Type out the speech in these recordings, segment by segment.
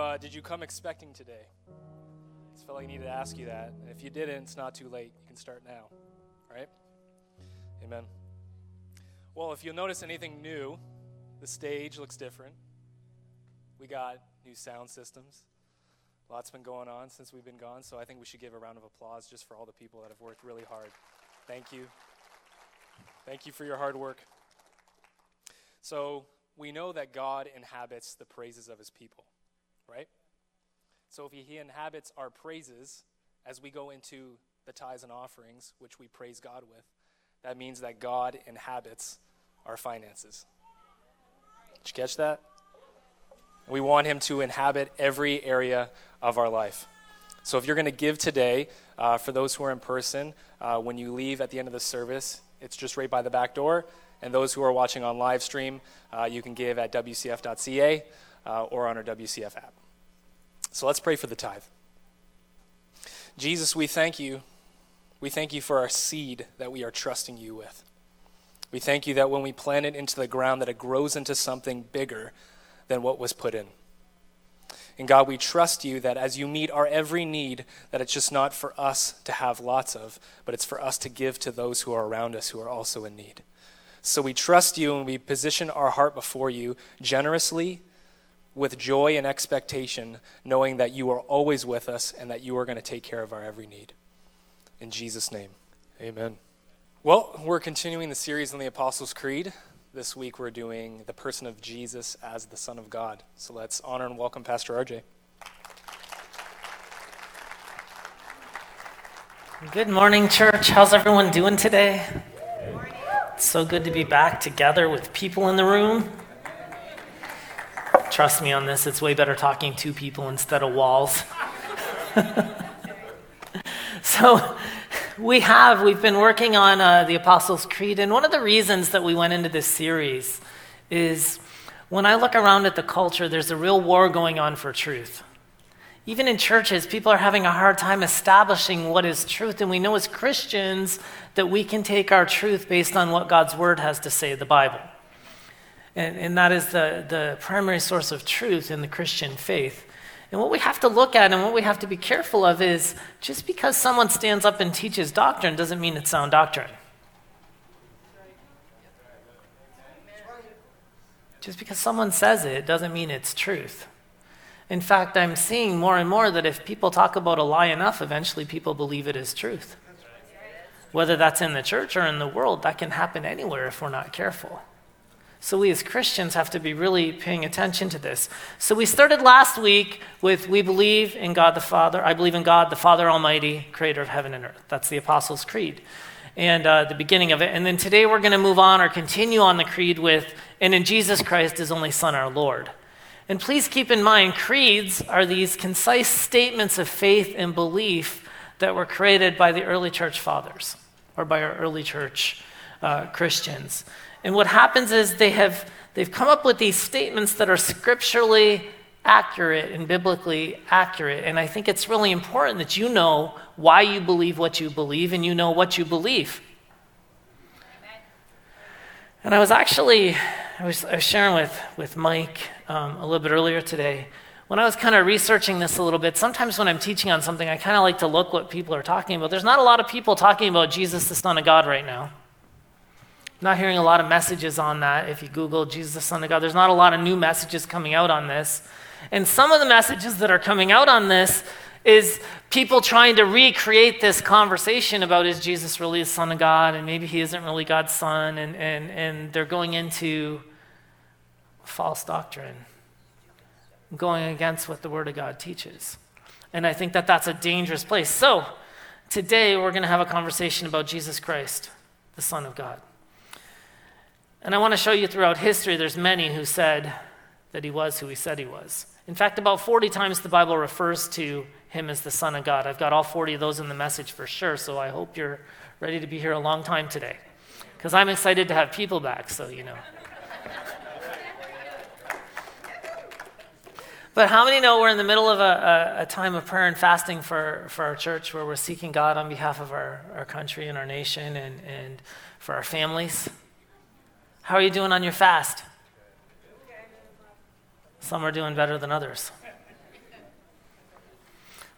uh, did you come expecting today? I just felt like I needed to ask you that. And if you didn't, it's not too late. You can start now, right? Amen. Well, if you'll notice anything new, the stage looks different. We got new sound systems. Lots been going on since we've been gone, so I think we should give a round of applause just for all the people that have worked really hard. Thank you. Thank you for your hard work. So, we know that God inhabits the praises of his people right? So if he inhabits our praises as we go into the tithes and offerings, which we praise God with, that means that God inhabits our finances. Did you catch that? We want him to inhabit every area of our life. So if you're going to give today, uh, for those who are in person, uh, when you leave at the end of the service, it's just right by the back door. And those who are watching on live stream, uh, you can give at wcf.ca uh, or on our WCF app. So let's pray for the tithe. Jesus, we thank you. We thank you for our seed that we are trusting you with. We thank you that when we plant it into the ground that it grows into something bigger than what was put in. And God, we trust you that as you meet our every need, that it's just not for us to have lots of, but it's for us to give to those who are around us who are also in need. So we trust you and we position our heart before you generously with joy and expectation, knowing that you are always with us and that you are going to take care of our every need. In Jesus' name, amen. Well, we're continuing the series on the Apostles' Creed. This week we're doing the person of Jesus as the Son of God. So let's honor and welcome Pastor RJ. Good morning, church. How's everyone doing today? It's so good to be back together with people in the room. Trust me on this, it's way better talking to people instead of walls. so, we have, we've been working on uh, the Apostles' Creed, and one of the reasons that we went into this series is when I look around at the culture, there's a real war going on for truth. Even in churches, people are having a hard time establishing what is truth, and we know as Christians that we can take our truth based on what God's Word has to say, the Bible. And, and that is the, the primary source of truth in the Christian faith. And what we have to look at and what we have to be careful of is just because someone stands up and teaches doctrine doesn't mean it's sound doctrine. Just because someone says it doesn't mean it's truth. In fact, I'm seeing more and more that if people talk about a lie enough, eventually people believe it is truth. Whether that's in the church or in the world, that can happen anywhere if we're not careful. So, we as Christians have to be really paying attention to this. So, we started last week with We believe in God the Father. I believe in God the Father Almighty, creator of heaven and earth. That's the Apostles' Creed and uh, the beginning of it. And then today we're going to move on or continue on the creed with, and in Jesus Christ, his only Son, our Lord. And please keep in mind, creeds are these concise statements of faith and belief that were created by the early church fathers or by our early church uh, Christians. And what happens is they have they've come up with these statements that are scripturally accurate and biblically accurate. And I think it's really important that you know why you believe what you believe and you know what you believe. And I was actually, I was, I was sharing with, with Mike um, a little bit earlier today. When I was kind of researching this a little bit, sometimes when I'm teaching on something, I kind of like to look what people are talking about. There's not a lot of people talking about Jesus, the Son of God, right now not hearing a lot of messages on that. If you Google Jesus, the Son of God, there's not a lot of new messages coming out on this. And some of the messages that are coming out on this is people trying to recreate this conversation about is Jesus really the Son of God and maybe he isn't really God's Son, and, and, and they're going into false doctrine, going against what the Word of God teaches. And I think that that's a dangerous place. So, today we're going to have a conversation about Jesus Christ, the Son of God. And I want to show you throughout history, there's many who said that he was who he said he was. In fact, about 40 times the Bible refers to him as the Son of God. I've got all 40 of those in the message for sure, so I hope you're ready to be here a long time today. Because I'm excited to have people back, so you know. But how many know we're in the middle of a, a, a, time of prayer and fasting for, for our church where we're seeking God on behalf of our, our country and our nation and, and for our families? How are you doing on your fast? Some are doing better than others.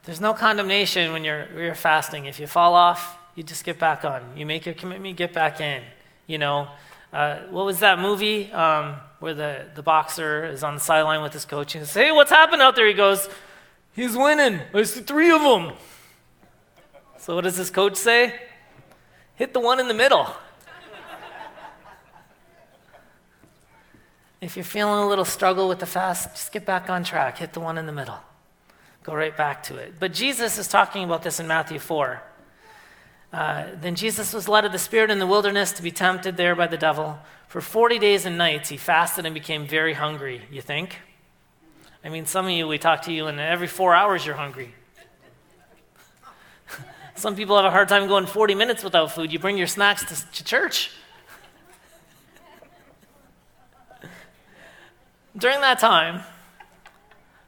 There's no condemnation when you're, when you're fasting. If you fall off, you just get back on. You make your commitment, get back in. You know, uh, what was that movie um, where the, the boxer is on the sideline with his coach and says, Hey, what's happened out there? He goes, He's winning. There's three of them. So, what does his coach say? Hit the one in the middle. If you're feeling a little struggle with the fast, just get back on track. Hit the one in the middle. Go right back to it. But Jesus is talking about this in Matthew 4. Uh, then Jesus was led of the Spirit in the wilderness to be tempted there by the devil. For 40 days and nights, he fasted and became very hungry, you think? I mean, some of you, we talk to you, and every four hours you're hungry. some people have a hard time going 40 minutes without food. You bring your snacks to, to church. During that time,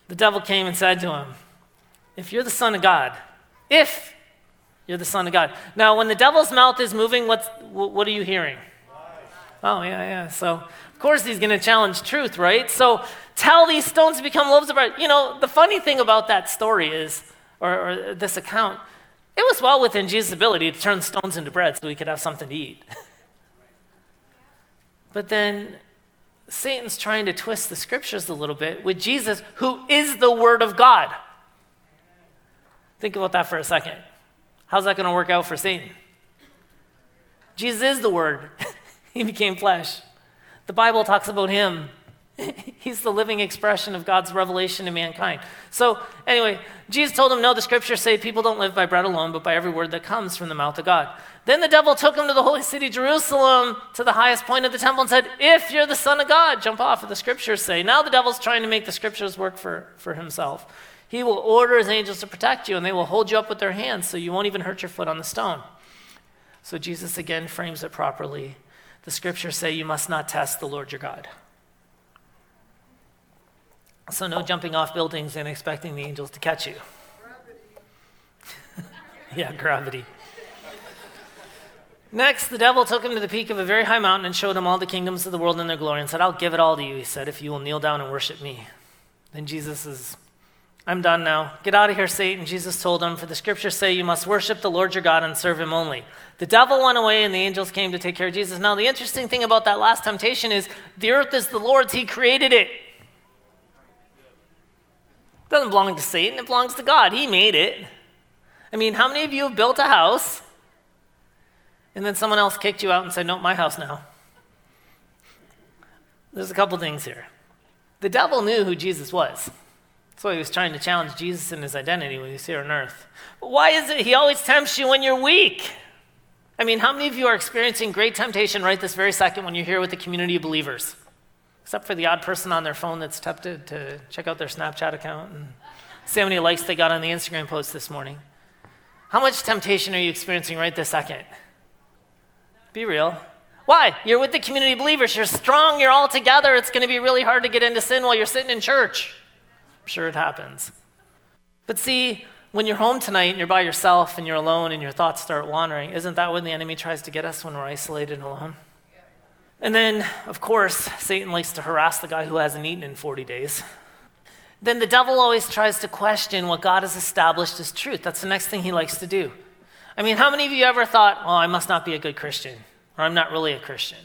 the devil came and said to him, If you're the Son of God, if you're the Son of God. Now, when the devil's mouth is moving, what's, what are you hearing? Oh, yeah, yeah. So, of course, he's going to challenge truth, right? So, tell these stones to become loaves of bread. You know, the funny thing about that story is, or, or this account, it was well within Jesus' ability to turn stones into bread so he could have something to eat. but then Satan's trying to twist the scriptures a little bit with Jesus, who is the Word of God. Think about that for a second. How's that going to work out for Satan? Jesus is the Word, He became flesh. The Bible talks about Him. He's the living expression of God's revelation to mankind. So, anyway, Jesus told him, No, the scriptures say people don't live by bread alone, but by every word that comes from the mouth of God. Then the devil took him to the holy city, Jerusalem, to the highest point of the temple, and said, If you're the Son of God, jump off, the scriptures say. Now the devil's trying to make the scriptures work for, for himself. He will order his angels to protect you, and they will hold you up with their hands so you won't even hurt your foot on the stone. So Jesus again frames it properly. The scriptures say you must not test the Lord your God. So, no jumping off buildings and expecting the angels to catch you. yeah, gravity. Next, the devil took him to the peak of a very high mountain and showed him all the kingdoms of the world and their glory and said, I'll give it all to you, he said, if you will kneel down and worship me. Then Jesus is I'm done now. Get out of here, Satan. Jesus told him, For the scriptures say you must worship the Lord your God and serve him only. The devil went away and the angels came to take care of Jesus. Now, the interesting thing about that last temptation is the earth is the Lord's, he created it. It doesn't belong to Satan, it belongs to God. He made it. I mean, how many of you have built a house and then someone else kicked you out and said, No, my house now? There's a couple things here. The devil knew who Jesus was. So he was trying to challenge Jesus in his identity when he was here on earth. But why is it he always tempts you when you're weak? I mean, how many of you are experiencing great temptation right this very second when you're here with the community of believers? Except for the odd person on their phone that's tempted to check out their Snapchat account and see how many likes they got on the Instagram post this morning. How much temptation are you experiencing right this second? Be real. Why? You're with the community believers. You're strong. You're all together. It's going to be really hard to get into sin while you're sitting in church. I'm sure it happens. But see, when you're home tonight and you're by yourself and you're alone and your thoughts start wandering, isn't that when the enemy tries to get us when we're isolated and alone? And then, of course, Satan likes to harass the guy who hasn't eaten in 40 days. Then the devil always tries to question what God has established as truth. That's the next thing he likes to do. I mean, how many of you ever thought, oh, I must not be a good Christian, or I'm not really a Christian?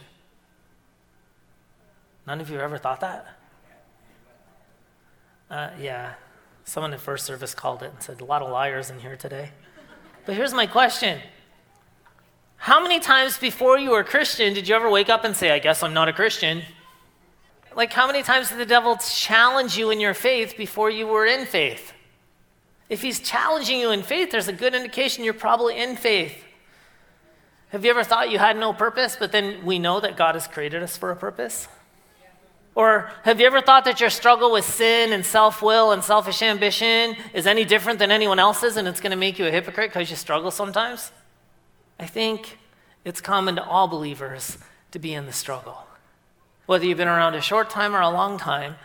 None of you ever thought that? Uh, yeah, someone at first service called it and said, a lot of liars in here today. But here's my question How many times before you were a Christian did you ever wake up and say, I guess I'm not a Christian? Like, how many times did the devil challenge you in your faith before you were in faith? If he's challenging you in faith, there's a good indication you're probably in faith. Have you ever thought you had no purpose, but then we know that God has created us for a purpose? Or have you ever thought that your struggle with sin and self will and selfish ambition is any different than anyone else's and it's going to make you a hypocrite because you struggle sometimes? I think it's common to all believers to be in the struggle. Whether you've been around a short time or a long time,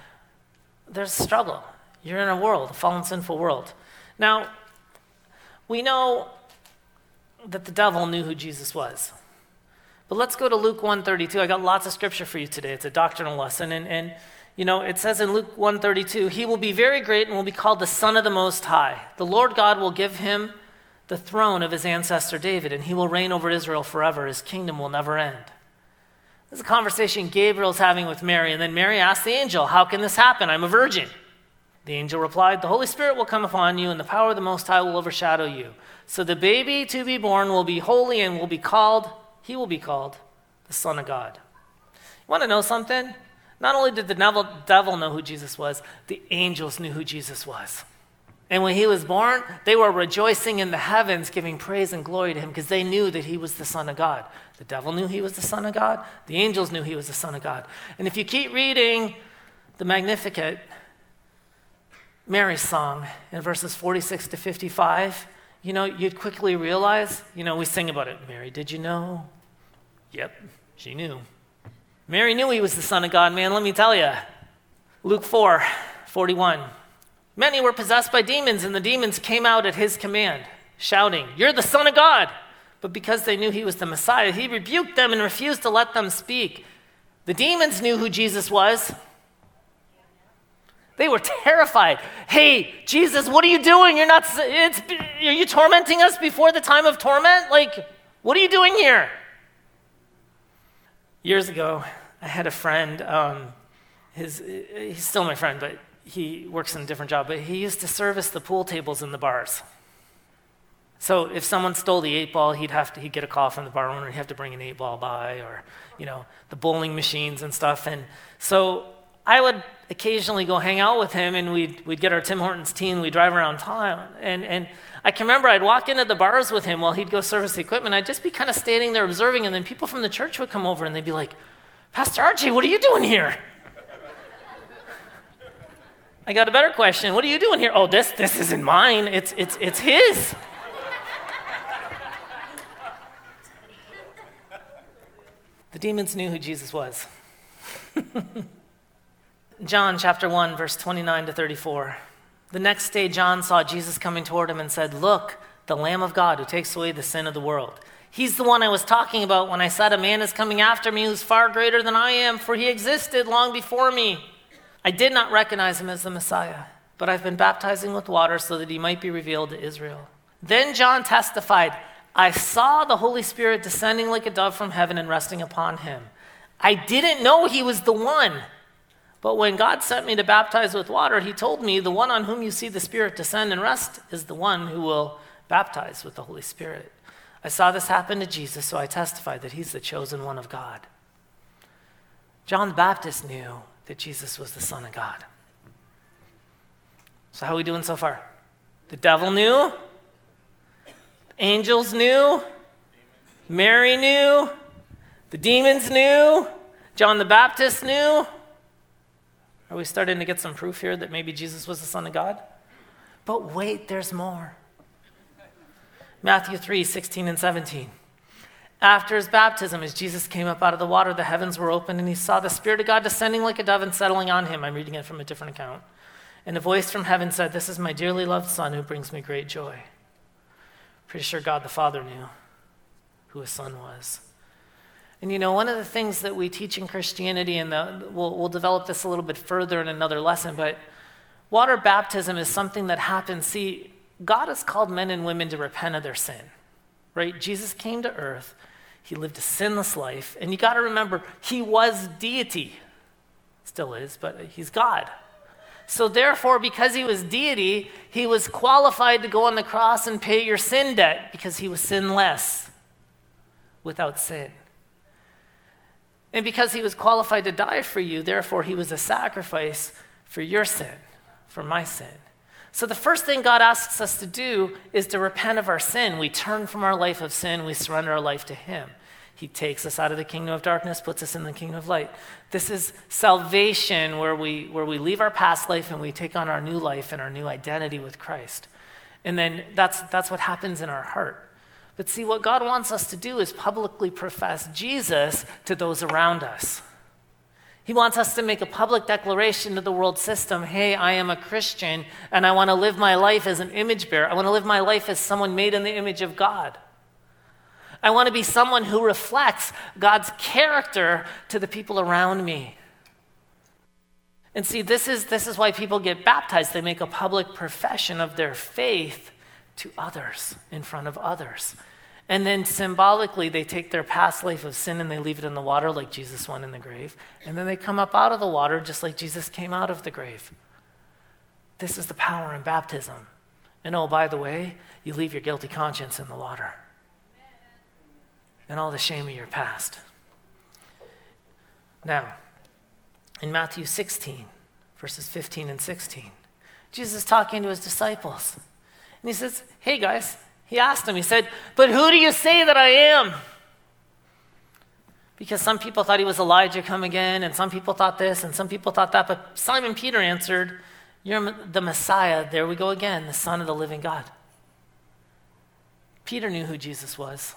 there's struggle. You're in a world, a fallen, sinful world. Now, we know that the devil knew who Jesus was. But let's go to Luke 132. I got lots of scripture for you today. It's a doctrinal lesson. And, and you know, it says in Luke 132, he will be very great and will be called the Son of the Most High. The Lord God will give him the throne of his ancestor David, and he will reign over Israel forever. His kingdom will never end. This is a conversation Gabriel's having with Mary, and then Mary asks the angel, How can this happen? I'm a virgin. The angel replied, The Holy Spirit will come upon you, and the power of the Most High will overshadow you. So the baby to be born will be holy and will be called, he will be called the Son of God. You want to know something? Not only did the devil, devil know who Jesus was, the angels knew who Jesus was. And when he was born, they were rejoicing in the heavens, giving praise and glory to him because they knew that he was the Son of God. The devil knew he was the Son of God. The angels knew he was the Son of God. And if you keep reading the Magnificat, Mary's song in verses 46 to 55, you know, you'd quickly realize, you know, we sing about it. Mary, did you know? Yep, she knew. Mary knew he was the Son of God, man, let me tell you. Luke 4 41. Many were possessed by demons, and the demons came out at his command, shouting, You're the Son of God! But because they knew he was the Messiah, he rebuked them and refused to let them speak. The demons knew who Jesus was. They were terrified. Hey, Jesus, what are you doing? You're not, it's, are you tormenting us before the time of torment? Like, what are you doing here? Years ago, I had a friend. Um, his, he's still my friend, but he works in a different job, but he used to service the pool tables in the bars. So if someone stole the eight ball, he'd have to he'd get a call from the bar owner. He'd have to bring an eight ball by, or you know the bowling machines and stuff. And so I would occasionally go hang out with him, and we'd we'd get our Tim Hortons tea, and we'd drive around town. And and I can remember I'd walk into the bars with him while he'd go service the equipment. I'd just be kind of standing there observing, and then people from the church would come over, and they'd be like, "Pastor Archie, what are you doing here?" I got a better question. What are you doing here? Oh, this this isn't mine. It's it's it's his. the demons knew who Jesus was. John chapter 1 verse 29 to 34. The next day John saw Jesus coming toward him and said, "Look, the Lamb of God who takes away the sin of the world." He's the one I was talking about when I said a man is coming after me who's far greater than I am, for he existed long before me. I did not recognize him as the Messiah, but I've been baptizing with water so that he might be revealed to Israel. Then John testified, I saw the Holy Spirit descending like a dove from heaven and resting upon him. I didn't know he was the one. But when God sent me to baptize with water, he told me, The one on whom you see the Spirit descend and rest is the one who will baptize with the Holy Spirit. I saw this happen to Jesus, so I testified that he's the chosen one of God. John the Baptist knew that Jesus was the Son of God. So, how are we doing so far? The devil knew, angels knew, Mary knew, the demons knew, John the Baptist knew. Are we starting to get some proof here that maybe Jesus was the Son of God? But wait, there's more. Matthew 3 16 and 17. After his baptism, as Jesus came up out of the water, the heavens were opened, and he saw the Spirit of God descending like a dove and settling on him. I'm reading it from a different account. And a voice from heaven said, This is my dearly loved Son who brings me great joy. Pretty sure God the Father knew who his Son was. And you know, one of the things that we teach in Christianity, and the, we'll, we'll develop this a little bit further in another lesson, but water baptism is something that happens. See, God has called men and women to repent of their sin, right? Jesus came to earth he lived a sinless life. And you got to remember, he was deity. Still is, but he's God. So, therefore, because he was deity, he was qualified to go on the cross and pay your sin debt because he was sinless, without sin. And because he was qualified to die for you, therefore, he was a sacrifice for your sin, for my sin. So, the first thing God asks us to do is to repent of our sin. We turn from our life of sin, we surrender our life to Him. He takes us out of the kingdom of darkness, puts us in the kingdom of light. This is salvation where we, where we leave our past life and we take on our new life and our new identity with Christ. And then that's, that's what happens in our heart. But see, what God wants us to do is publicly profess Jesus to those around us. He wants us to make a public declaration to the world system hey, I am a Christian and I want to live my life as an image bearer. I want to live my life as someone made in the image of God. I want to be someone who reflects God's character to the people around me. And see, this is, this is why people get baptized. They make a public profession of their faith to others, in front of others. And then symbolically, they take their past life of sin and they leave it in the water like Jesus went in the grave. And then they come up out of the water just like Jesus came out of the grave. This is the power in baptism. And oh, by the way, you leave your guilty conscience in the water and all the shame of your past. Now, in Matthew 16, verses 15 and 16, Jesus is talking to his disciples. And he says, Hey guys, he asked him, he said, But who do you say that I am? Because some people thought he was Elijah come again, and some people thought this, and some people thought that. But Simon Peter answered, You're the Messiah. There we go again, the Son of the living God. Peter knew who Jesus was.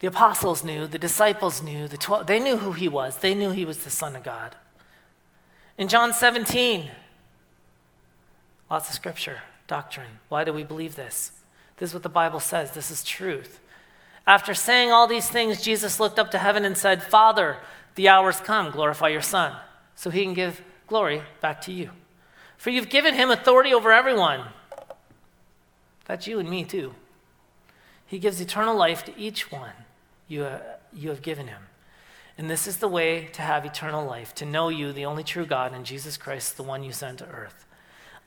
The apostles knew, the disciples knew, the 12, they knew who he was. They knew he was the Son of God. In John 17, lots of scripture doctrine. Why do we believe this? This is what the Bible says. This is truth. After saying all these things, Jesus looked up to heaven and said, Father, the hour's come, glorify your Son, so he can give glory back to you. For you've given him authority over everyone. That's you and me, too. He gives eternal life to each one you, uh, you have given him. And this is the way to have eternal life, to know you, the only true God, and Jesus Christ, the one you sent to earth.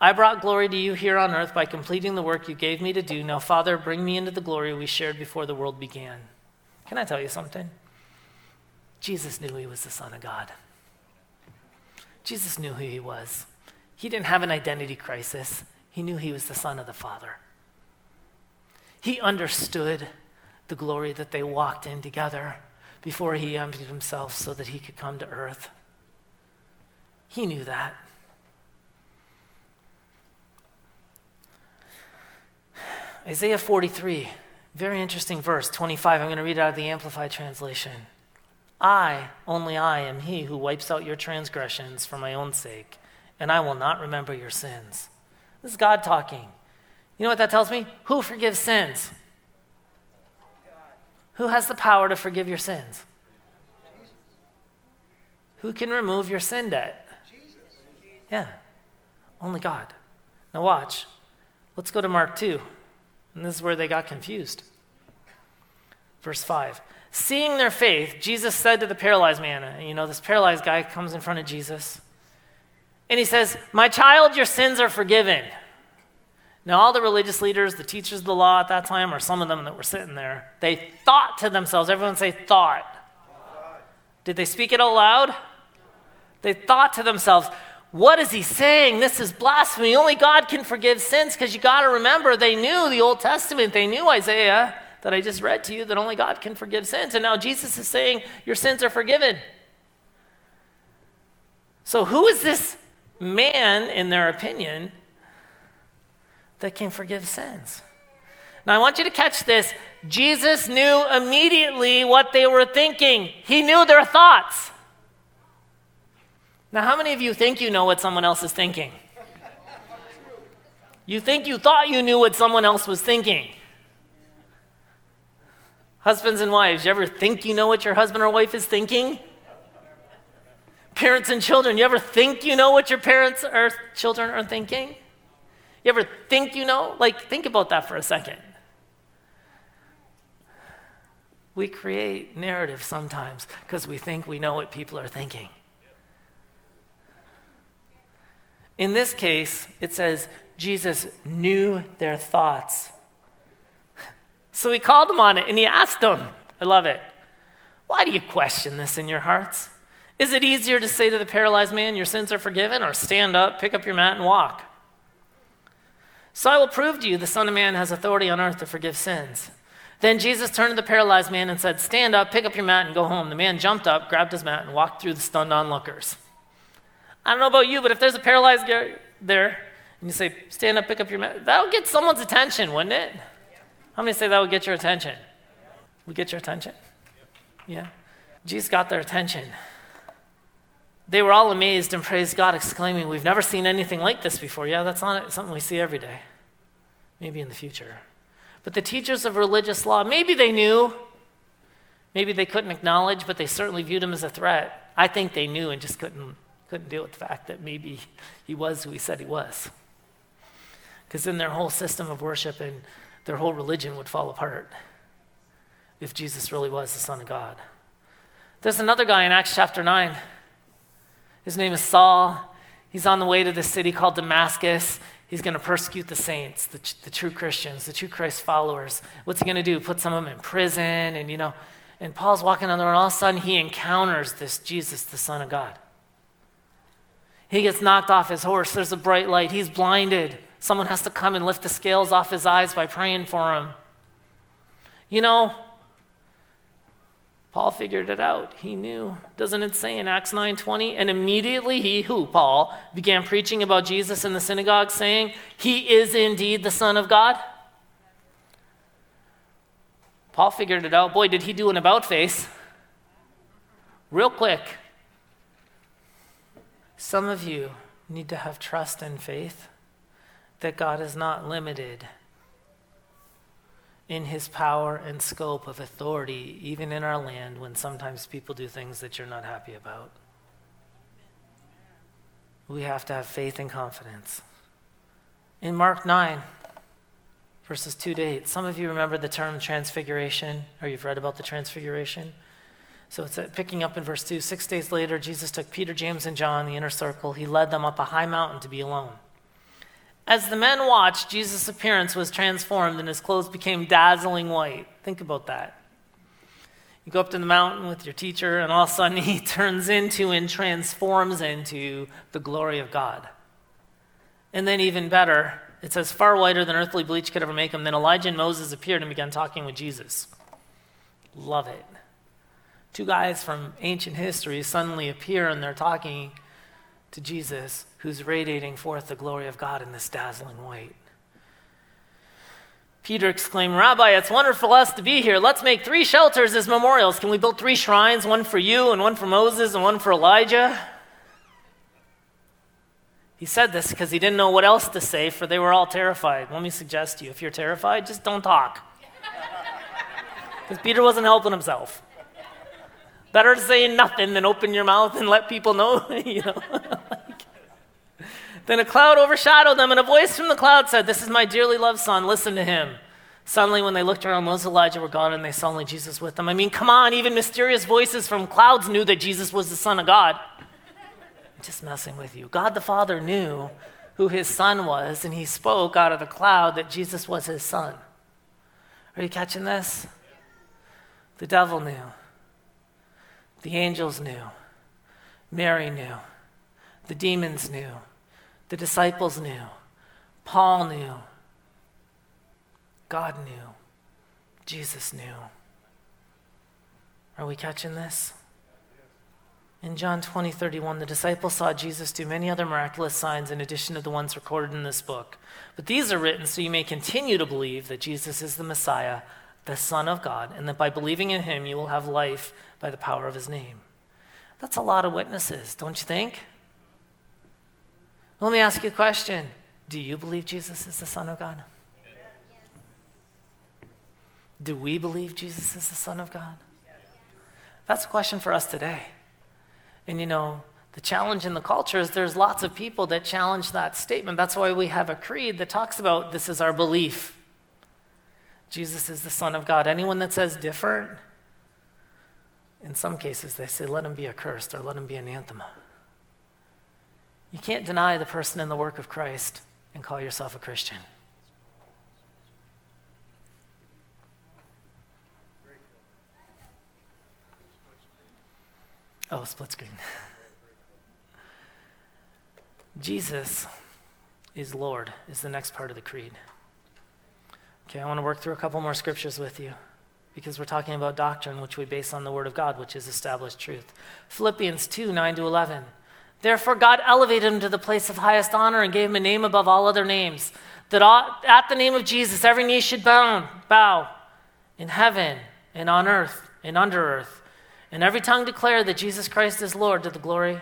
I brought glory to you here on earth by completing the work you gave me to do. Now, Father, bring me into the glory we shared before the world began. Can I tell you something? Jesus knew he was the Son of God. Jesus knew who he was. He didn't have an identity crisis, he knew he was the Son of the Father. He understood the glory that they walked in together before he emptied himself so that he could come to earth. He knew that. Isaiah 43, very interesting verse, 25. I'm going to read out of the Amplified Translation. I, only I, am he who wipes out your transgressions for my own sake, and I will not remember your sins. This is God talking. You know what that tells me? Who forgives sins? Who has the power to forgive your sins? Who can remove your sin debt? Yeah, only God. Now, watch. Let's go to Mark 2. And this is where they got confused. Verse 5. Seeing their faith, Jesus said to the paralyzed man, you know, this paralyzed guy comes in front of Jesus, and he says, My child, your sins are forgiven. Now, all the religious leaders, the teachers of the law at that time, or some of them that were sitting there, they thought to themselves, everyone say, thought. Did they speak it out loud? They thought to themselves, what is he saying? This is blasphemy. Only God can forgive sins because you got to remember they knew the Old Testament, they knew Isaiah that I just read to you that only God can forgive sins. And now Jesus is saying your sins are forgiven. So, who is this man, in their opinion, that can forgive sins? Now, I want you to catch this. Jesus knew immediately what they were thinking, he knew their thoughts. Now, how many of you think you know what someone else is thinking? You think you thought you knew what someone else was thinking. Husbands and wives, you ever think you know what your husband or wife is thinking? Parents and children, you ever think you know what your parents or children are thinking? You ever think you know? Like, think about that for a second. We create narratives sometimes because we think we know what people are thinking. In this case, it says Jesus knew their thoughts. So he called them on it and he asked them, I love it. Why do you question this in your hearts? Is it easier to say to the paralyzed man, Your sins are forgiven, or stand up, pick up your mat, and walk? So I will prove to you the Son of Man has authority on earth to forgive sins. Then Jesus turned to the paralyzed man and said, Stand up, pick up your mat, and go home. The man jumped up, grabbed his mat, and walked through the stunned onlookers. I don't know about you, but if there's a paralyzed guy there, and you say, Stand up, pick up your mat, that'll get someone's attention, wouldn't it? How many say that would get your attention? Would get your attention? Yeah. Jesus got their attention. They were all amazed and praised God, exclaiming, We've never seen anything like this before. Yeah, that's not something we see every day. Maybe in the future. But the teachers of religious law, maybe they knew, maybe they couldn't acknowledge, but they certainly viewed him as a threat. I think they knew and just couldn't, couldn't deal with the fact that maybe he was who he said he was. Because then their whole system of worship and their whole religion would fall apart if Jesus really was the Son of God. There's another guy in Acts chapter 9. His name is Saul. He's on the way to the city called Damascus. He's going to persecute the saints, the, the true Christians, the true Christ followers. What's he going to do? Put some of them in prison, and you know. And Paul's walking on the road, and all of a sudden he encounters this Jesus, the Son of God. He gets knocked off his horse. There's a bright light. He's blinded. Someone has to come and lift the scales off his eyes by praying for him. You know, Paul figured it out. He knew. Doesn't it say in Acts 9:20? And immediately he, who Paul, began preaching about Jesus in the synagogue saying, "He is indeed the son of God." Paul figured it out. Boy, did he do an about face. Real quick. Some of you need to have trust and faith that God is not limited in his power and scope of authority, even in our land, when sometimes people do things that you're not happy about. We have to have faith and confidence. In Mark 9, verses 2 to 8, some of you remember the term transfiguration, or you've read about the transfiguration. So it's uh, picking up in verse 2. Six days later, Jesus took Peter, James, and John, the inner circle. He led them up a high mountain to be alone. As the men watched, Jesus' appearance was transformed and his clothes became dazzling white. Think about that. You go up to the mountain with your teacher, and all of a sudden he turns into and transforms into the glory of God. And then, even better, it says, far whiter than earthly bleach could ever make him. Then Elijah and Moses appeared and began talking with Jesus. Love it. Two guys from ancient history suddenly appear and they're talking to Jesus, who's radiating forth the glory of God in this dazzling white. Peter exclaimed, Rabbi, it's wonderful us to be here. Let's make three shelters as memorials. Can we build three shrines, one for you, and one for Moses, and one for Elijah? He said this because he didn't know what else to say, for they were all terrified. Let me suggest to you if you're terrified, just don't talk. Because Peter wasn't helping himself. Better to say nothing than open your mouth and let people know, you know. then a cloud overshadowed them, and a voice from the cloud said, This is my dearly loved son, listen to him. Suddenly, when they looked around, Moses and Elijah were gone, and they saw only Jesus with them. I mean, come on, even mysterious voices from clouds knew that Jesus was the Son of God. I'm just messing with you. God the Father knew who his son was, and he spoke out of the cloud that Jesus was his son. Are you catching this? The devil knew. The angels knew. Mary knew. The demons knew. The disciples knew. Paul knew. God knew. Jesus knew. Are we catching this? In John 20, 31, the disciples saw Jesus do many other miraculous signs in addition to the ones recorded in this book. But these are written so you may continue to believe that Jesus is the Messiah, the Son of God, and that by believing in him you will have life by the power of his name. That's a lot of witnesses, don't you think? Let me ask you a question Do you believe Jesus is the Son of God? Do we believe Jesus is the Son of God? That's a question for us today. And you know, the challenge in the culture is there's lots of people that challenge that statement. That's why we have a creed that talks about this is our belief. Jesus is the Son of God. Anyone that says different, in some cases, they say, let him be accursed or let him be anathema. You can't deny the person and the work of Christ and call yourself a Christian. Oh, split screen. Jesus is Lord, is the next part of the creed. Okay, I want to work through a couple more scriptures with you. Because we're talking about doctrine, which we base on the Word of God, which is established truth. Philippians 2 9 to 11. Therefore, God elevated him to the place of highest honor and gave him a name above all other names, that at the name of Jesus every knee should bow, bow in heaven and on earth and under earth, and every tongue declare that Jesus Christ is Lord to the glory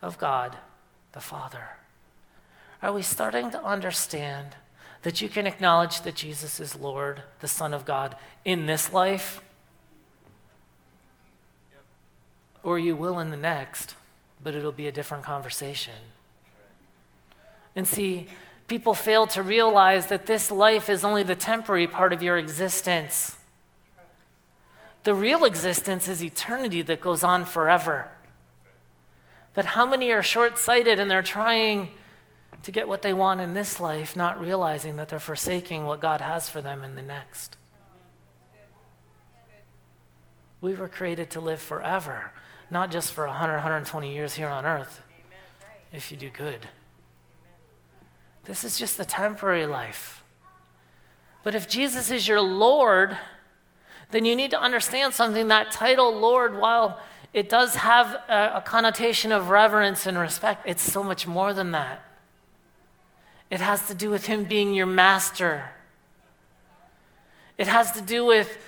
of God the Father. Are we starting to understand that you can acknowledge that Jesus is Lord, the Son of God, in this life? Or you will in the next? but it'll be a different conversation. And see, people fail to realize that this life is only the temporary part of your existence. The real existence is eternity that goes on forever. But how many are short sighted and they're trying to get what they want in this life, not realizing that they're forsaking what God has for them in the next? We were created to live forever not just for 100, 120 years here on earth, if you do good. This is just the temporary life. But if Jesus is your Lord, then you need to understand something. That title, Lord, while it does have a, a, connotation of reverence and respect, it's so much more than that. It has to do with Him being your master, it has to do with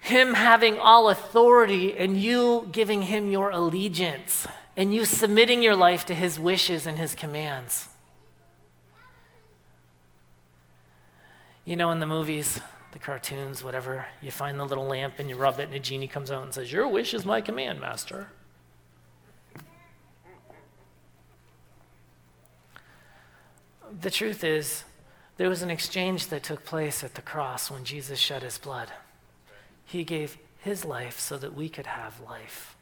him having all authority and you giving him your allegiance and you submitting your life to his wishes and his commands. You know, in the movies, the cartoons, whatever, you find the little lamp and you rub it, and a genie comes out and says, Your wish is my command, master. The truth is, there was an exchange that took place at the cross when Jesus shed his blood. He gave his life so that we could have life.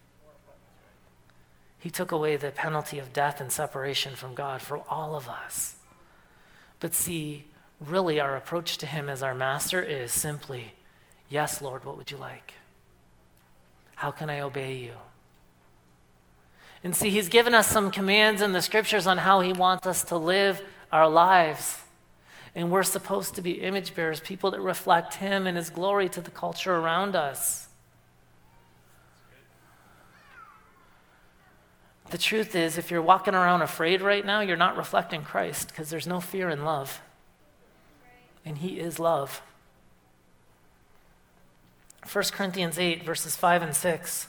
He took away the penalty of death and separation from God for all of us. But see, really, our approach to him as our master is simply, Yes, Lord, what would you like? How can I obey you? And see, he's given us some commands in the scriptures on how he wants us to live our lives. And we're supposed to be image bearers, people that reflect Him and His glory to the culture around us. The truth is, if you're walking around afraid right now, you're not reflecting Christ because there's no fear in love. And He is love. 1 Corinthians 8, verses 5 and 6.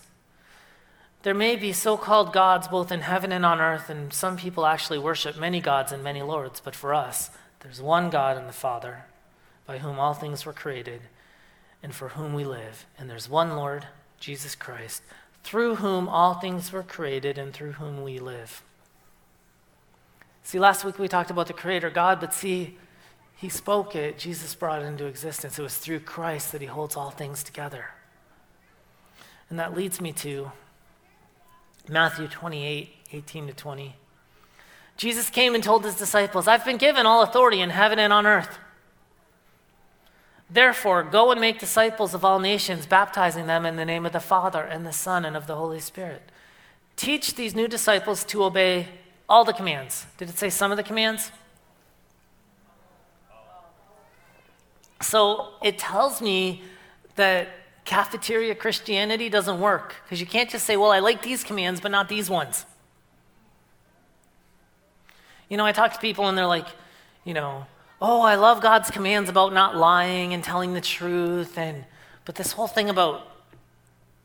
There may be so called gods both in heaven and on earth, and some people actually worship many gods and many lords, but for us, there's one God and the Father, by whom all things were created and for whom we live. And there's one Lord, Jesus Christ, through whom all things were created and through whom we live. See, last week we talked about the Creator God, but see, He spoke it, Jesus brought it into existence. It was through Christ that He holds all things together. And that leads me to Matthew 28 18 to 20. Jesus came and told his disciples, I've been given all authority in heaven and on earth. Therefore, go and make disciples of all nations, baptizing them in the name of the Father and the Son and of the Holy Spirit. Teach these new disciples to obey all the commands. Did it say some of the commands? So it tells me that cafeteria Christianity doesn't work because you can't just say, well, I like these commands, but not these ones. You know, I talk to people and they're like, you know, oh, I love God's commands about not lying and telling the truth, and but this whole thing about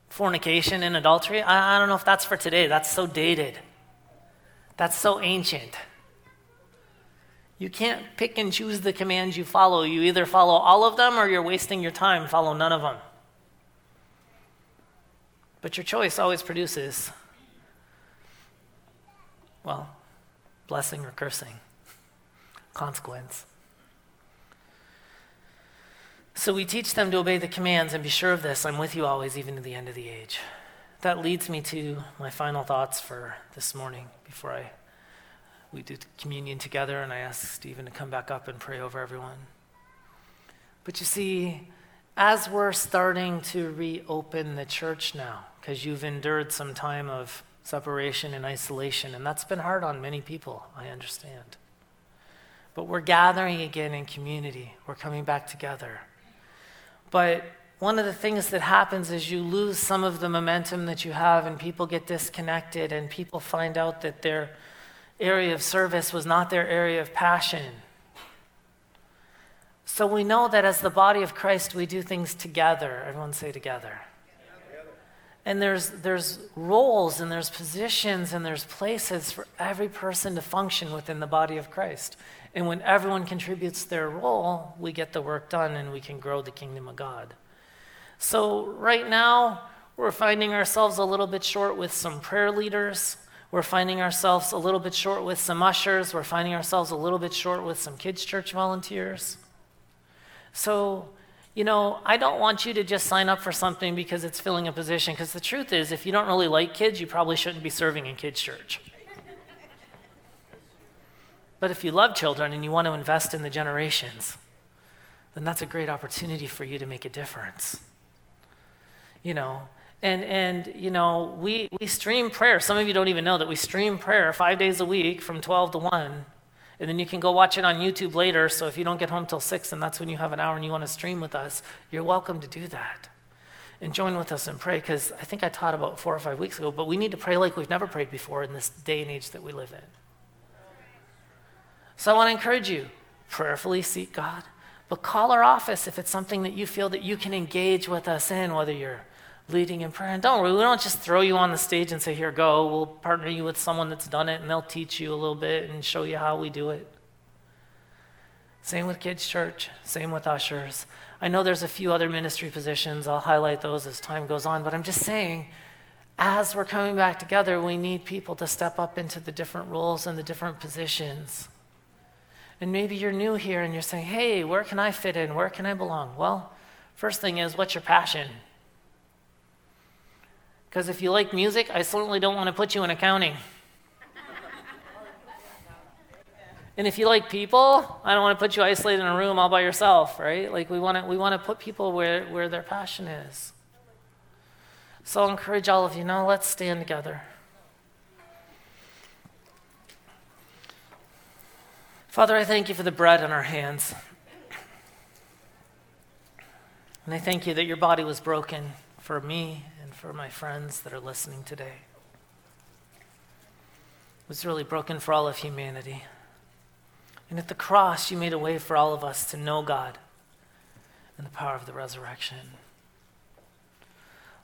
fornication and adultery, I, I don't know if that's for today. That's so dated. That's so ancient. You can't pick and choose the commands you follow. You either follow all of them or you're wasting your time, follow none of them. But your choice always produces, well, blessing or cursing, consequence. So we teach them to obey the commands and be sure of this I'm with you always, even to the end of the age. That leads me to my final thoughts for this morning before I we do communion together and I ask Stephen to come back up and pray over everyone. But you see, as we're starting to reopen the church now, because you've endured some time of separation and isolation, and that's been hard on many people, I understand. But we're gathering again in community, we're coming back together. But one of the things that happens is you lose some of the momentum that you have, and people get disconnected, and people find out that their area of service was not their area of passion. So we know that as the body of Christ, we do things together. Everyone say together. And there's, there's roles and there's positions and there's places for every person to function within the body of Christ. And when everyone contributes their role, we get the work done and we can grow the kingdom of God. So, right now, we're finding ourselves a little bit short with some prayer leaders. We're finding ourselves a little bit short with some ushers. We're finding ourselves a little bit short with some kids' church volunteers. So, you know, I don't want you to just sign up for something because it's filling a position. Because the truth is, if you don't really like kids, you probably shouldn't be serving in kids' church. But if you love children and you want to invest in the generations, then that's a great opportunity for you to make a difference you know. And, and you know, we, we stream prayer. Some of you don't even know that we stream prayer five days a week from 12 to 1. And then you can go watch it on YouTube later. So if you don't get home till 6 and that's when you have an hour and you want to stream with us, you're welcome to do that. And join with us and pray because I think I taught about four or five weeks ago, but we need to pray like we've never prayed before in this day and age that we live in. So I want to encourage you prayerfully seek God, but call our office if it's something that you feel that you can engage with us in, whether you're leading in prayer. And don't worry, we don't just throw you on the stage and say, Here, go. We'll partner you with someone that's done it and they'll teach you a little bit and show you how we do it. Same with kids' church, same with ushers. I know there's a few other ministry positions. I'll highlight those as time goes on, but I'm just saying, as we're coming back together, we need people to step up into the different roles and the different positions. And maybe you're new here and you're saying, hey, where can I fit in? Where can I belong? Well, first thing is, what's your passion? Because if you like music, I certainly don't want to put you in accounting. and if you like people, I don't want to put you isolated in a room all by yourself, right? Like we want to, we want to put people where, where their passion is. So I'll encourage all of you now, let's stand together. Father, I thank you for the bread in our hands. And I thank you that your body was broken for me for my friends that are listening today. It was really broken for all of humanity. And at the cross, you made a way for all of us to know God and the power of the resurrection.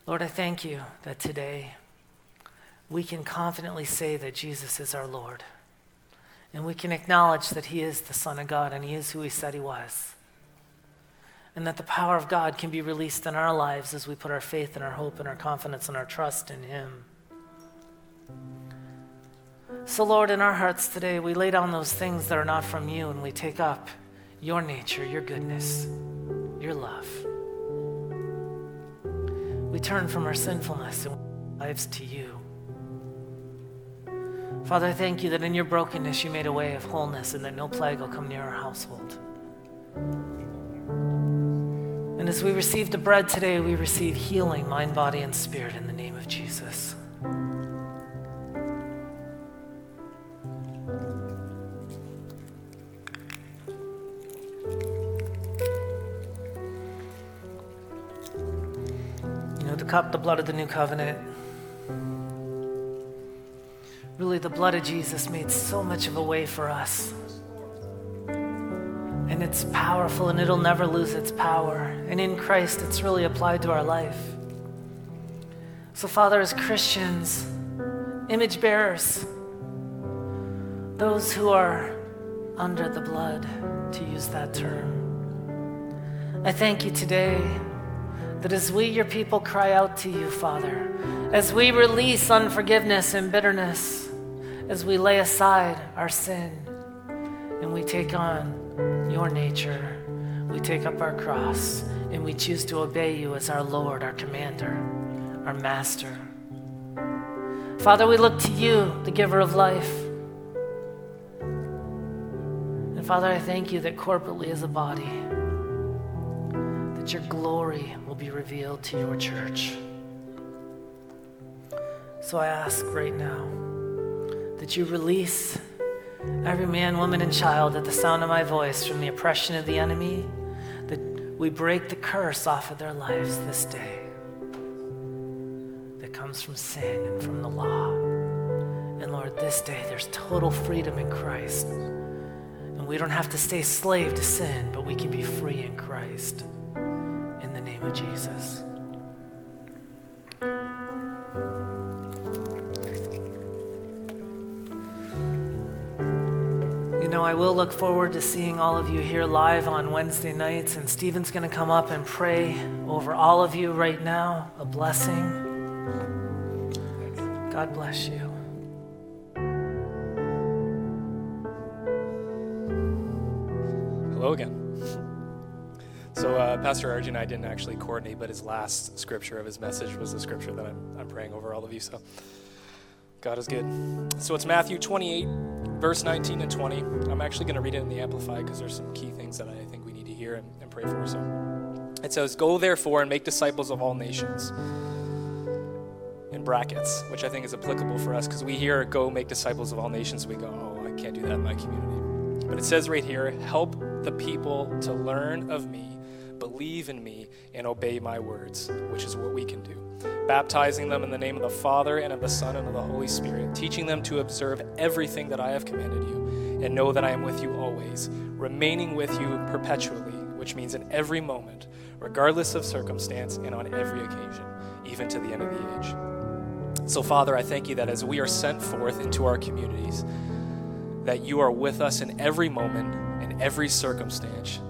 Lord, I thank you that today we can confidently say that Jesus is our Lord. And we can acknowledge that He is the Son of God and He is who He said He was and that the power of God can be released in our lives as we put our faith and our hope and our confidence and our trust in Him. So, Lord, in our hearts today, we lay down those things that are not from you and we take up your nature, your goodness, your love. We turn from our sinfulness and lives to you. Father, I thank you that in your brokenness you made a way of wholeness and that no plague will come near our household. And as we receive the bread today, we receive healing, mind, body, and spirit in the name of Jesus. You know, the cup, the blood of the new covenant. Really, the blood of Jesus made so much of a way for us and it's powerful and it'll never lose its power. And in Christ, it's really applied to our life. So, Father, as Christians, image bearers, those who are under the blood, to use that term, I thank you today that as we, your people, cry out to you, Father, as we release unforgiveness and bitterness, as we lay aside our sin and we take on your nature, we take up our cross and we choose to obey you as our Lord, our commander, our master. Father, we look to you, the giver of life. And Father, I thank you that corporately as a body, that your glory will be revealed to your church. So I ask right now that you release every man, woman, and child at the sound of my voice from the oppression of the enemy, that We break the curse off of their lives this day that comes from sin and from the law. And Lord, this day there's total freedom in Christ. And we don't have to stay slave to sin, but we can be free in Christ. In the name of Jesus. I will look forward to seeing all of you here live on Wednesday nights, and Stephen's going to come up and pray over all of you right now. A blessing. God bless you. Hello again. So, uh, Pastor Arjun and I didn't actually coordinate, but his last scripture of his message was the scripture that I'm, I'm praying over all of you. So, God is good. So, it's Matthew 28, verse 19 and 20. I'm actually going to read it in the Amplified because there's some key things that I think we need to hear and, and pray for. So, it says, Go therefore and make disciples of all nations. In brackets, which I think is applicable for us because we hear go make disciples of all nations. We go, oh, I can't do that in my community. But it says right here, help the people to learn of me, believe in me, and obey my words, which is what we can do. Baptizing them in the name of the Father and of the Son and of the Holy Spirit, teaching them to observe everything that I have commanded you, and know that I am with you always, remaining with you perpetually, which means in every moment, regardless of circumstance and on every occasion, even to the end of the age. So, Father, I thank you that as we are sent forth into our communities, that you are with us in every moment, in every circumstance,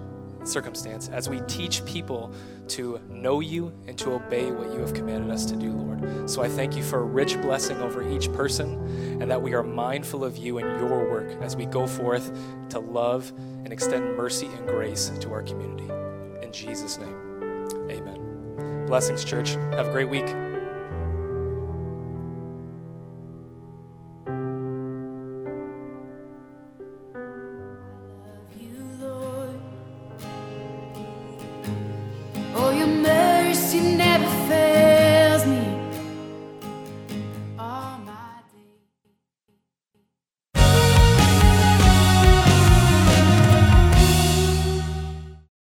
circumstance, as we teach people to know you and to obey what you have commanded us to do, Lord. So I thank you for a rich blessing over each person and that we are mindful of you and your work as we go forth to love and extend mercy and grace to our community. In Jesus' name, amen. Blessings, church. Have a great week.